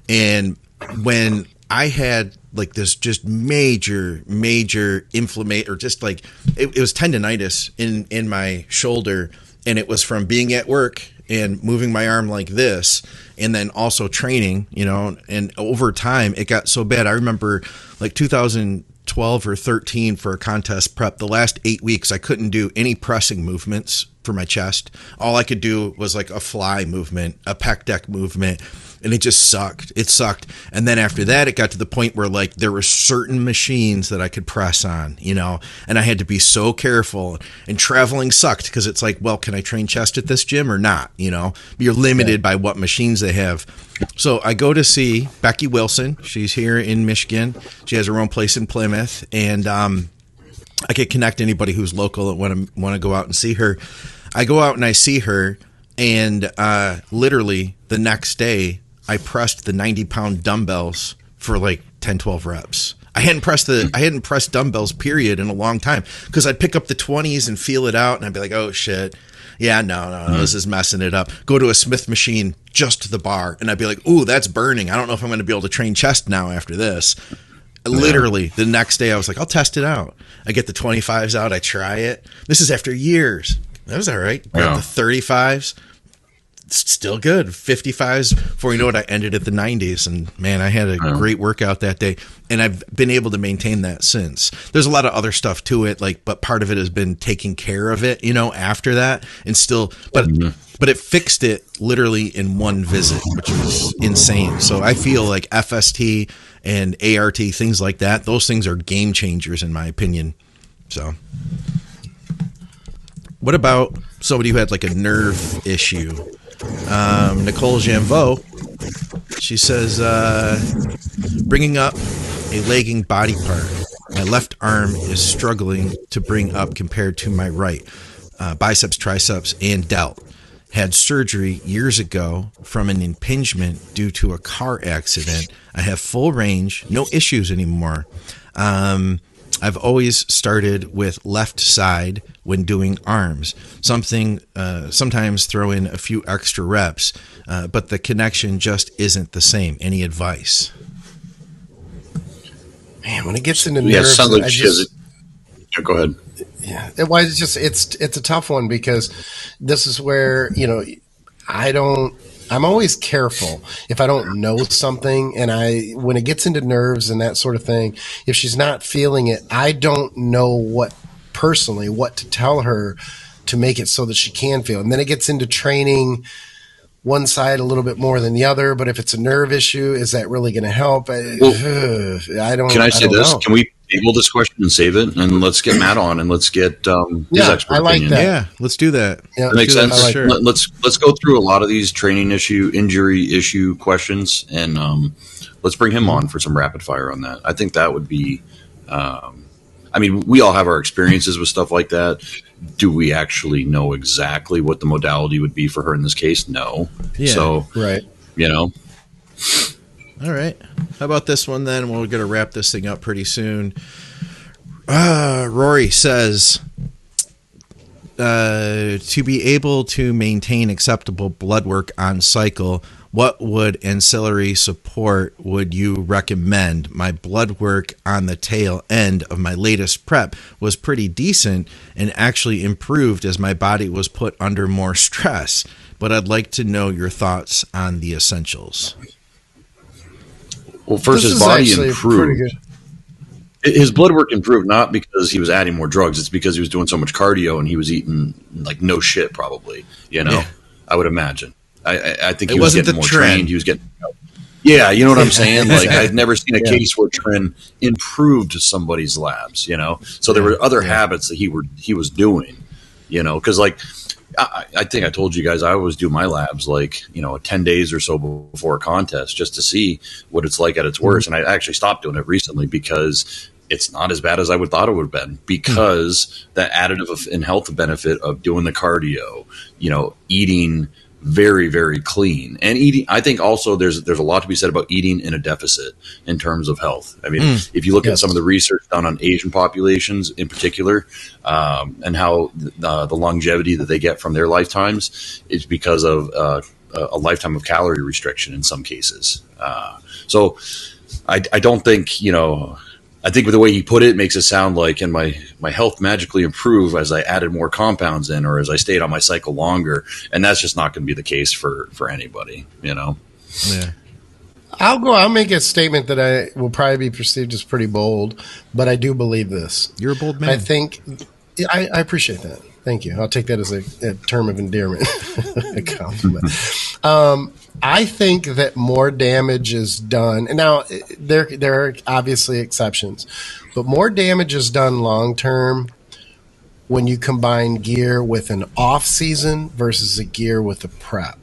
And when I had like this just major, major inflammation, or just like it, it was tendonitis in in my shoulder, and it was from being at work and moving my arm like this and then also training you know and over time it got so bad. I remember like 2012 or 13 for a contest prep the last eight weeks i couldn't do any pressing movements for my chest all i could do was like a fly movement a pec deck movement and it just sucked. It sucked. And then after that, it got to the point where like there were certain machines that I could press on, you know, and I had to be so careful. And traveling sucked because it's like, well, can I train chest at this gym or not? You know, you're limited by what machines they have. So I go to see Becky Wilson. She's here in Michigan. She has her own place in Plymouth, and um, I can connect anybody who's local and want to want to go out and see her. I go out and I see her, and uh, literally the next day I pressed the 90 pound dumbbells for like 10, 12 reps. I hadn't pressed the I hadn't pressed dumbbells period in a long time because I'd pick up the 20s and feel it out and I'd be like, oh shit. Yeah, no, no, no, this is messing it up. Go to a Smith machine just the bar, and I'd be like, "Ooh, that's burning. I don't know if I'm going to be able to train chest now after this." Literally, the next day, I was like, "I'll test it out." I get the 25s out, I try it. This is after years. That was all right. Yeah. The 35s, still good 55s before you know it i ended at the 90s and man i had a great workout that day and i've been able to maintain that since there's a lot of other stuff to it like but part of it has been taking care of it you know after that and still but mm-hmm. but it fixed it literally in one visit which was insane so i feel like fst and art things like that those things are game changers in my opinion so what about somebody who had like a nerve issue um, Nicole Janveau, she says, uh, bringing up a lagging body part. My left arm is struggling to bring up compared to my right. Uh, biceps, triceps, and delt. Had surgery years ago from an impingement due to a car accident. I have full range, no issues anymore. Um, I've always started with left side when doing arms. Something uh, sometimes throw in a few extra reps, uh, but the connection just isn't the same. Any advice? Man, when it gets into yeah, nerves, like just, yeah, go ahead. Yeah, it, well, it's just it's it's a tough one because this is where you know I don't I'm always careful if I don't know something and I when it gets into nerves and that sort of thing, if she's not feeling it, I don't know what personally what to tell her to make it so that she can feel. And then it gets into training one side a little bit more than the other, but if it's a nerve issue, is that really going to help? I, well, I don't Can I say I this? Know. Can we table this question and save it, and let's get Matt on, and let's get um, his yeah, expert I like opinion. That. Yeah, let's do that. Yeah, that makes sense. Like sure. Let, us let's go through a lot of these training issue, injury issue questions, and um, let's bring him on for some rapid fire on that. I think that would be. Um, I mean, we all have our experiences with stuff like that. Do we actually know exactly what the modality would be for her in this case? No. Yeah, so, right. You know, all right. How about this one then? We're going to wrap this thing up pretty soon. Uh, Rory says uh, to be able to maintain acceptable blood work on cycle, what would ancillary support would you recommend? My blood work on the tail end of my latest prep was pretty decent and actually improved as my body was put under more stress. But I'd like to know your thoughts on the essentials. Well, first, his body improved. his blood work improved not because he was adding more drugs. It's because he was doing so much cardio and he was eating like no shit. Probably, you know, yeah. I would imagine. I, I, I think he it was getting more trend. trained. He was getting. Yeah, you know what I'm saying. Like I've never seen a yeah. case where Tren improved somebody's labs. You know, so there were other habits that he were he was doing. You know, because like I, I, think I told you guys I always do my labs like you know ten days or so before a contest just to see what it's like at its worst. Mm-hmm. And I actually stopped doing it recently because it's not as bad as I would thought it would have been because mm-hmm. that additive and health benefit of doing the cardio, you know, eating very very clean. And eating i think also there's there's a lot to be said about eating in a deficit in terms of health. I mean mm, if you look yes. at some of the research done on asian populations in particular um, and how the, the, longevity that they get from their lifetimes is because of uh, a lifetime of calorie restriction in some cases. Uh, so I, I don't think you know I think with the way he put it, it makes it sound like and my my health magically improve as I added more compounds in or as I stayed on my cycle longer, and that's just not going to be the case for for anybody, you know. Yeah. I'll go. I'll make a statement that I will probably be perceived as pretty bold, but I do believe this. You're a bold man. I think. I, I appreciate that. Thank you. I'll take that as a, a term of endearment, a compliment. Um, I think that more damage is done. And now there there are obviously exceptions, but more damage is done long term when you combine gear with an off season versus a gear with a prep.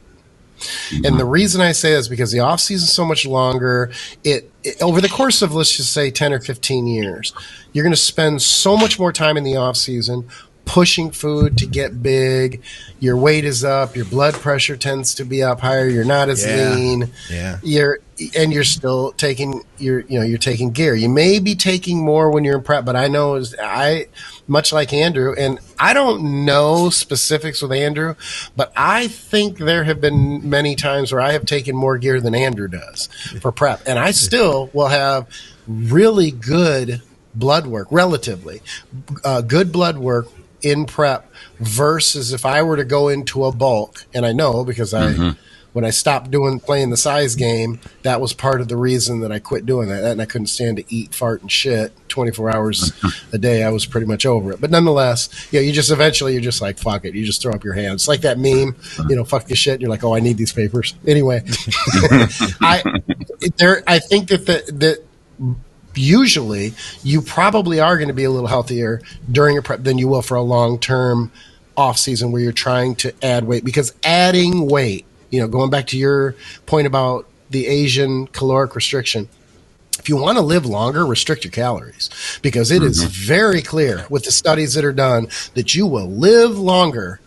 And the reason I say is because the off season is so much longer. It, it, over the course of let's just say ten or fifteen years, you're going to spend so much more time in the off season pushing food to get big. Your weight is up. Your blood pressure tends to be up higher. You're not as yeah. lean. Yeah. You're and you're still taking you're you know you're taking gear. You may be taking more when you're in prep, but I know is I much like Andrew, and I don't know specifics with Andrew, but I think there have been many times where I have taken more gear than Andrew does for prep, and I still will have really good blood work, relatively uh, good blood work in prep versus if I were to go into a bulk, and I know because I mm-hmm. when I stopped doing playing the size game, that was part of the reason that I quit doing that. And I couldn't stand to eat, fart, and shit twenty four hours a day. I was pretty much over it. But nonetheless, yeah, you just eventually you're just like fuck it. You just throw up your hands. It's like that meme, you know, fuck this shit. You're like, oh, I need these papers anyway. I there, I think that the, that usually you probably are going to be a little healthier during a prep than you will for a long term off season where you're trying to add weight because adding weight, you know, going back to your point about the Asian caloric restriction, if you want to live longer, restrict your calories because it mm-hmm. is very clear with the studies that are done that you will live longer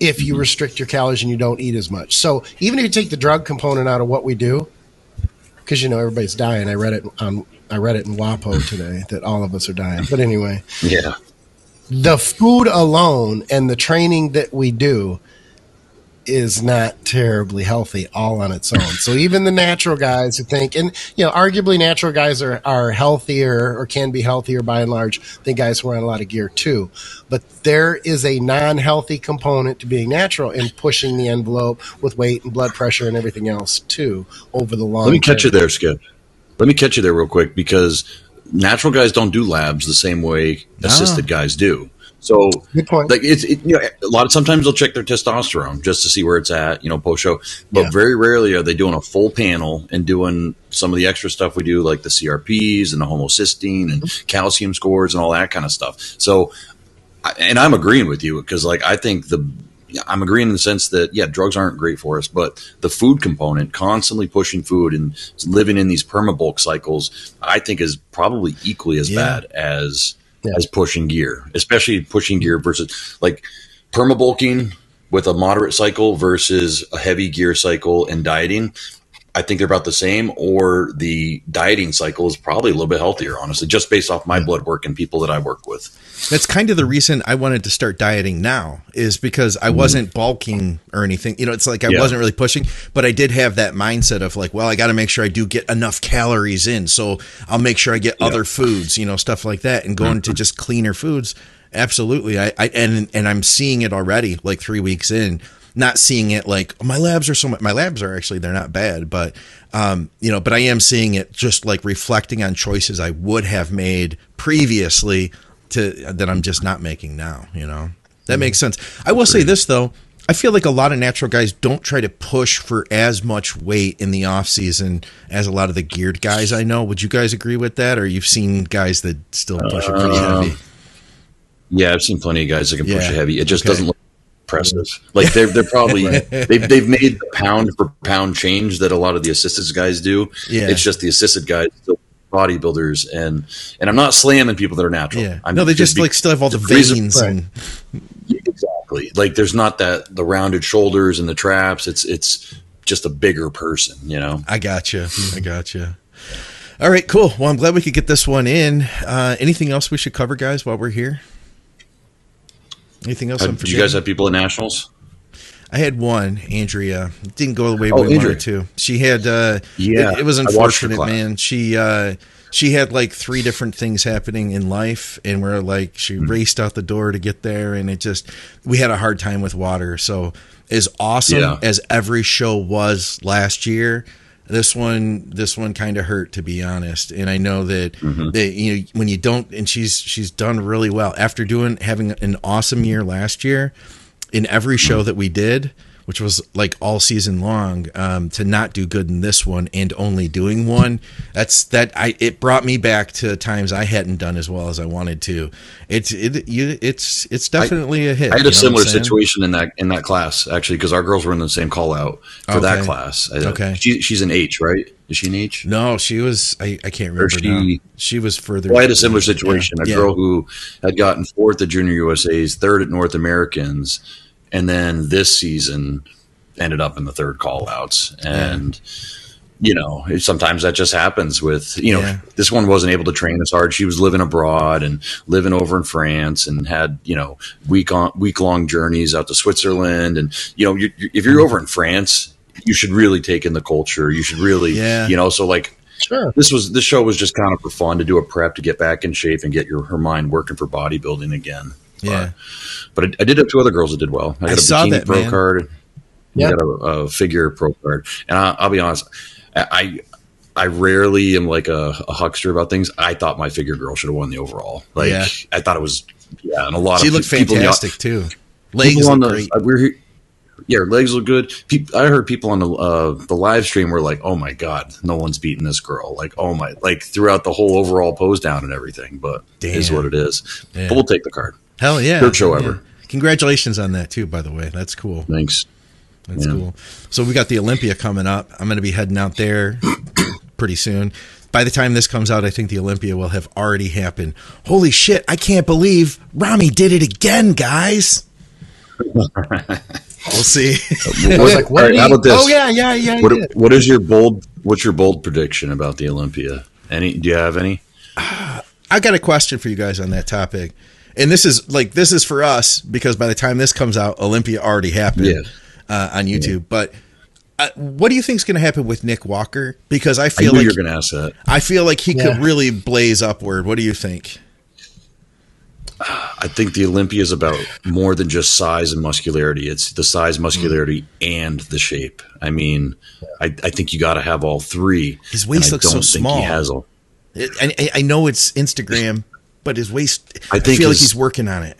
if you mm-hmm. restrict your calories and you don't eat as much. So even if you take the drug component out of what we do, because you know everybody's dying. I read it on I read it in WAPO today that all of us are dying. But anyway, yeah, the food alone and the training that we do is not terribly healthy all on its own. So even the natural guys who think, and you know, arguably natural guys are, are healthier or can be healthier by and large than guys who are on a lot of gear too. But there is a non-healthy component to being natural and pushing the envelope with weight and blood pressure and everything else too over the long. Let me catch you there, Skip. Let me catch you there real quick because natural guys don't do labs the same way assisted ah. guys do. So, like it's it, you know a lot of sometimes they'll check their testosterone just to see where it's at, you know, post show. But yeah. very rarely are they doing a full panel and doing some of the extra stuff we do, like the CRPs and the homocysteine and mm-hmm. calcium scores and all that kind of stuff. So, and I'm agreeing with you because like I think the I'm agreeing in the sense that yeah, drugs aren't great for us, but the food component, constantly pushing food and living in these permabulk cycles, I think is probably equally as yeah. bad as. As pushing gear, especially pushing gear versus like permabulking with a moderate cycle versus a heavy gear cycle and dieting. I think they're about the same, or the dieting cycle is probably a little bit healthier, honestly, just based off my blood work and people that I work with. That's kind of the reason I wanted to start dieting now, is because I mm-hmm. wasn't bulking or anything. You know, it's like I yeah. wasn't really pushing, but I did have that mindset of like, well, I got to make sure I do get enough calories in. So I'll make sure I get yeah. other foods, you know, stuff like that, and going mm-hmm. to just cleaner foods. Absolutely. I, I and and I'm seeing it already, like three weeks in not seeing it like oh, my labs are so much. My labs are actually they're not bad, but um, you know, but I am seeing it just like reflecting on choices I would have made previously to that I'm just not making now. You know, that mm-hmm. makes sense. I will say this though. I feel like a lot of natural guys don't try to push for as much weight in the off season as a lot of the geared guys I know. Would you guys agree with that, or you've seen guys that still push it pretty uh, heavy? Yeah, I've seen plenty of guys that can push it heavy. It just okay. doesn't look impressive. Like they're they're probably they've they've made the pound for pound change that a lot of the assisted guys do. Yeah. It's just the assisted guys still bodybuilders and and I'm not slamming people that are natural. Yeah. I'm no, they just, like still have all the, the veins and exactly. Like there's not that the rounded shoulders and the traps. It's it's just a bigger person, you know. I gotcha. I gotcha. All right, cool. Well, I'm glad we could get this one in. Uh, anything else we should cover, guys, while we're here? Anything else? Uh, did you guys have people at nationals? I had one, Andrea. It didn't go the way oh, we Andrea. wanted to. She had, uh, yeah, it, it was unfortunate, man. She, uh, she had like three different things happening in life, and we're like, she mm-hmm. raced out the door to get there, and it just, we had a hard time with water. So, as awesome yeah. as every show was last year, this one this one kind of hurt to be honest. And i know that mm-hmm. that you know when you don't and she's she's done really well. After doing having an awesome year last year in every show that we did which was like all season long, um, to not do good in this one and only doing one. That's that I it brought me back to times I hadn't done as well as I wanted to. It's it you it's it's definitely I, a hit. I had a similar situation in that in that class actually because our girls were in the same call out for okay. that class. Okay, she, she's an H, right? Is she an H? No, she was. I, I can't remember. She, she was further. Well, I had a similar situation. Yeah. A yeah. girl who had gotten fourth at Junior USA's, third at North Americans, and then this season ended up in the third call outs and you know sometimes that just happens with you know yeah. this one wasn't able to train as hard she was living abroad and living over in france and had you know week on week long journeys out to switzerland and you know you, if you're over in france you should really take in the culture you should really yeah. you know so like Sure. This was this show was just kind of for fun to do a prep to get back in shape and get your her mind working for bodybuilding again. Yeah. But, but I, I, did have two other girls that did well. I got I a bikini that, pro man. card. Yeah. got a, a, figure pro card. And I, will be honest, I I rarely am like a, a, huckster about things. I thought my figure girl should have won the overall. Like yeah. I thought it was yeah, and a lot she of looked people fantastic too. Legs on the great. Uh, we're yeah, legs look good. People, I heard people on the uh, the live stream were like, "Oh my god, no one's beating this girl!" Like, "Oh my!" Like throughout the whole overall pose down and everything. But Damn. is what it is. Yeah. But we'll take the card. Hell yeah! Third show yeah. ever. Congratulations on that too. By the way, that's cool. Thanks. That's yeah. cool. So we got the Olympia coming up. I'm going to be heading out there pretty soon. By the time this comes out, I think the Olympia will have already happened. Holy shit! I can't believe Ramy did it again, guys. we'll see. like, what right, how about this? Oh yeah, yeah, yeah. What, what is your bold? What's your bold prediction about the Olympia? Any? Do you have any? Uh, I got a question for you guys on that topic, and this is like this is for us because by the time this comes out, Olympia already happened. Yeah uh, on YouTube. Yeah. But uh, what do you think is going to happen with Nick Walker? Because I feel I like you're going to ask that. I feel like he yeah. could really blaze upward. What do you think? I think the Olympia is about more than just size and muscularity. It's the size, muscularity, mm. and the shape. I mean, I, I think you got to have all three. His waist looks so small. He has all. I, I know it's Instagram, but his waist. I, think I feel like he's working on it.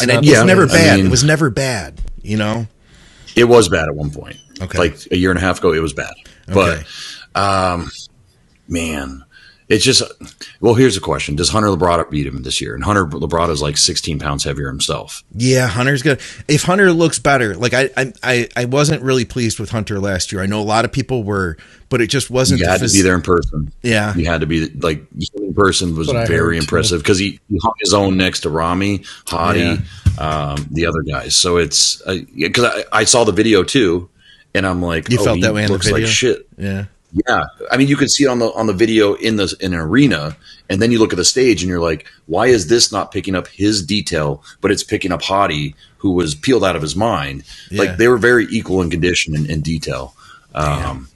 And it was never bad. I mean, it was never bad. You know, it was bad at one point. Okay, like a year and a half ago, it was bad. Okay. But um, man, it's just well. Here's a question: Does Hunter Labrada beat him this year? And Hunter Labrada is like 16 pounds heavier himself. Yeah, Hunter's good. If Hunter looks better, like I, I, I wasn't really pleased with Hunter last year. I know a lot of people were, but it just wasn't. You had phys- to be there in person. Yeah, you had to be like in person was very impressive because he, he hung his own next to Ramy, Hadi. Yeah um, the other guys. So it's because uh, I, I, saw the video too, and I'm like, you oh, felt that way in the video. Like shit. Yeah. Yeah, I mean, you can see it on the on the video in the in an arena, and then you look at the stage, and you're like, "Why is this not picking up his detail, but it's picking up Hadi, who was peeled out of his mind?" Yeah. Like they were very equal in condition and, and detail. Um,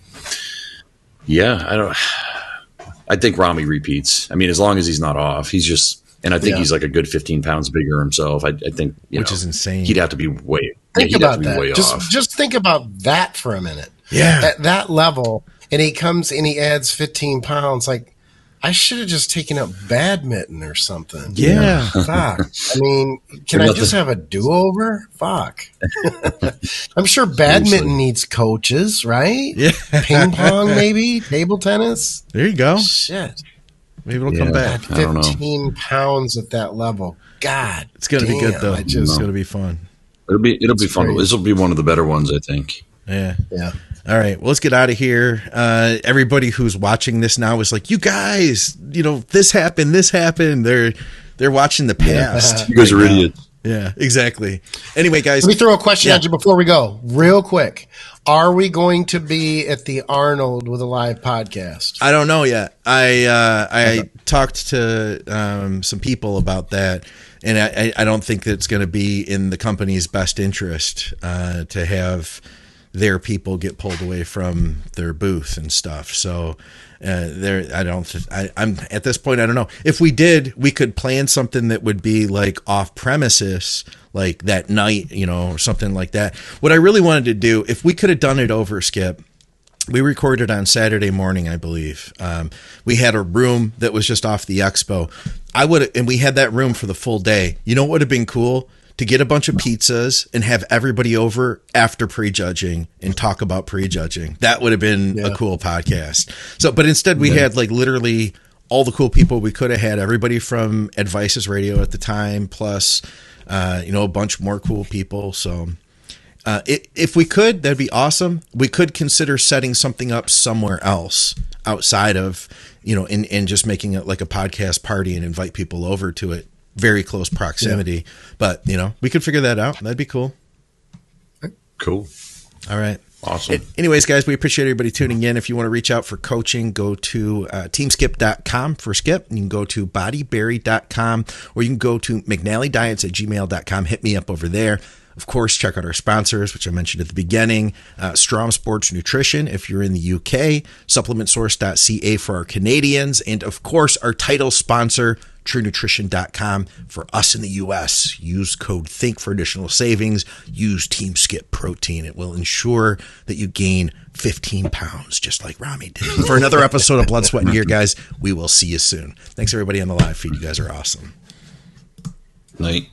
yeah, I don't. I think Ramy repeats. I mean, as long as he's not off, he's just and I think yeah. he's like a good 15 pounds bigger himself. I, I think, which know, is insane. He'd have to be way, Think about that. Just off. just think about that for a minute. Yeah. At that level, and he comes and he adds 15 pounds. Like, I should have just taken up badminton or something. Yeah. Fuck. I mean, can I just have a do over? Fuck. I'm sure badminton needs coaches, right? Yeah. Ping pong, maybe? Table tennis? There you go. Shit. Maybe it'll yeah, come back. 15 pounds at that level. God. It's going to be good, though. Just, it's going to be fun. It'll be it'll be fun. This will be one of the better ones, I think. Yeah. Yeah. All right, well, let's get out of here. Uh, everybody who's watching this now is like, "You guys, you know, this happened, this happened." They're they're watching the past. Yeah. you guys are idiots. Yeah, exactly. Anyway, guys, let me throw a question yeah. at you before we go, real quick. Are we going to be at the Arnold with a live podcast? I don't know yet. I uh, I okay. talked to um, some people about that, and I, I don't think that it's going to be in the company's best interest uh, to have their people get pulled away from their booth and stuff. So uh, there, I don't. I, I'm at this point. I don't know if we did. We could plan something that would be like off premises, like that night, you know, or something like that. What I really wanted to do, if we could have done it over, Skip. We recorded on Saturday morning, I believe. Um, we had a room that was just off the expo. I would, and we had that room for the full day. You know what would have been cool? To get a bunch of pizzas and have everybody over after prejudging and talk about prejudging. That would have been yeah. a cool podcast. So, but instead we yeah. had like literally all the cool people we could have had. Everybody from Advices Radio at the time, plus uh, you know a bunch more cool people. So. Uh, it, if we could, that'd be awesome. We could consider setting something up somewhere else outside of, you know, and, and just making it like a podcast party and invite people over to it very close proximity. Yeah. But you know, we could figure that out. That'd be cool. Cool. All right. Awesome. Anyways, guys, we appreciate everybody tuning in. If you want to reach out for coaching, go to uh, teamskip.com for Skip. You can go to bodyberry.com or you can go to mcnallydiets at gmail.com. Hit me up over there. Of course, check out our sponsors, which I mentioned at the beginning uh, Strom Sports Nutrition if you're in the UK, supplementsource.ca for our Canadians, and of course, our title sponsor, truenutrition.com for us in the US. Use code THINK for additional savings. Use Team Skip Protein. It will ensure that you gain 15 pounds, just like Ramy did. For another episode of Blood, Sweat, and Gear, guys, we will see you soon. Thanks, everybody on the live feed. You guys are awesome. Night.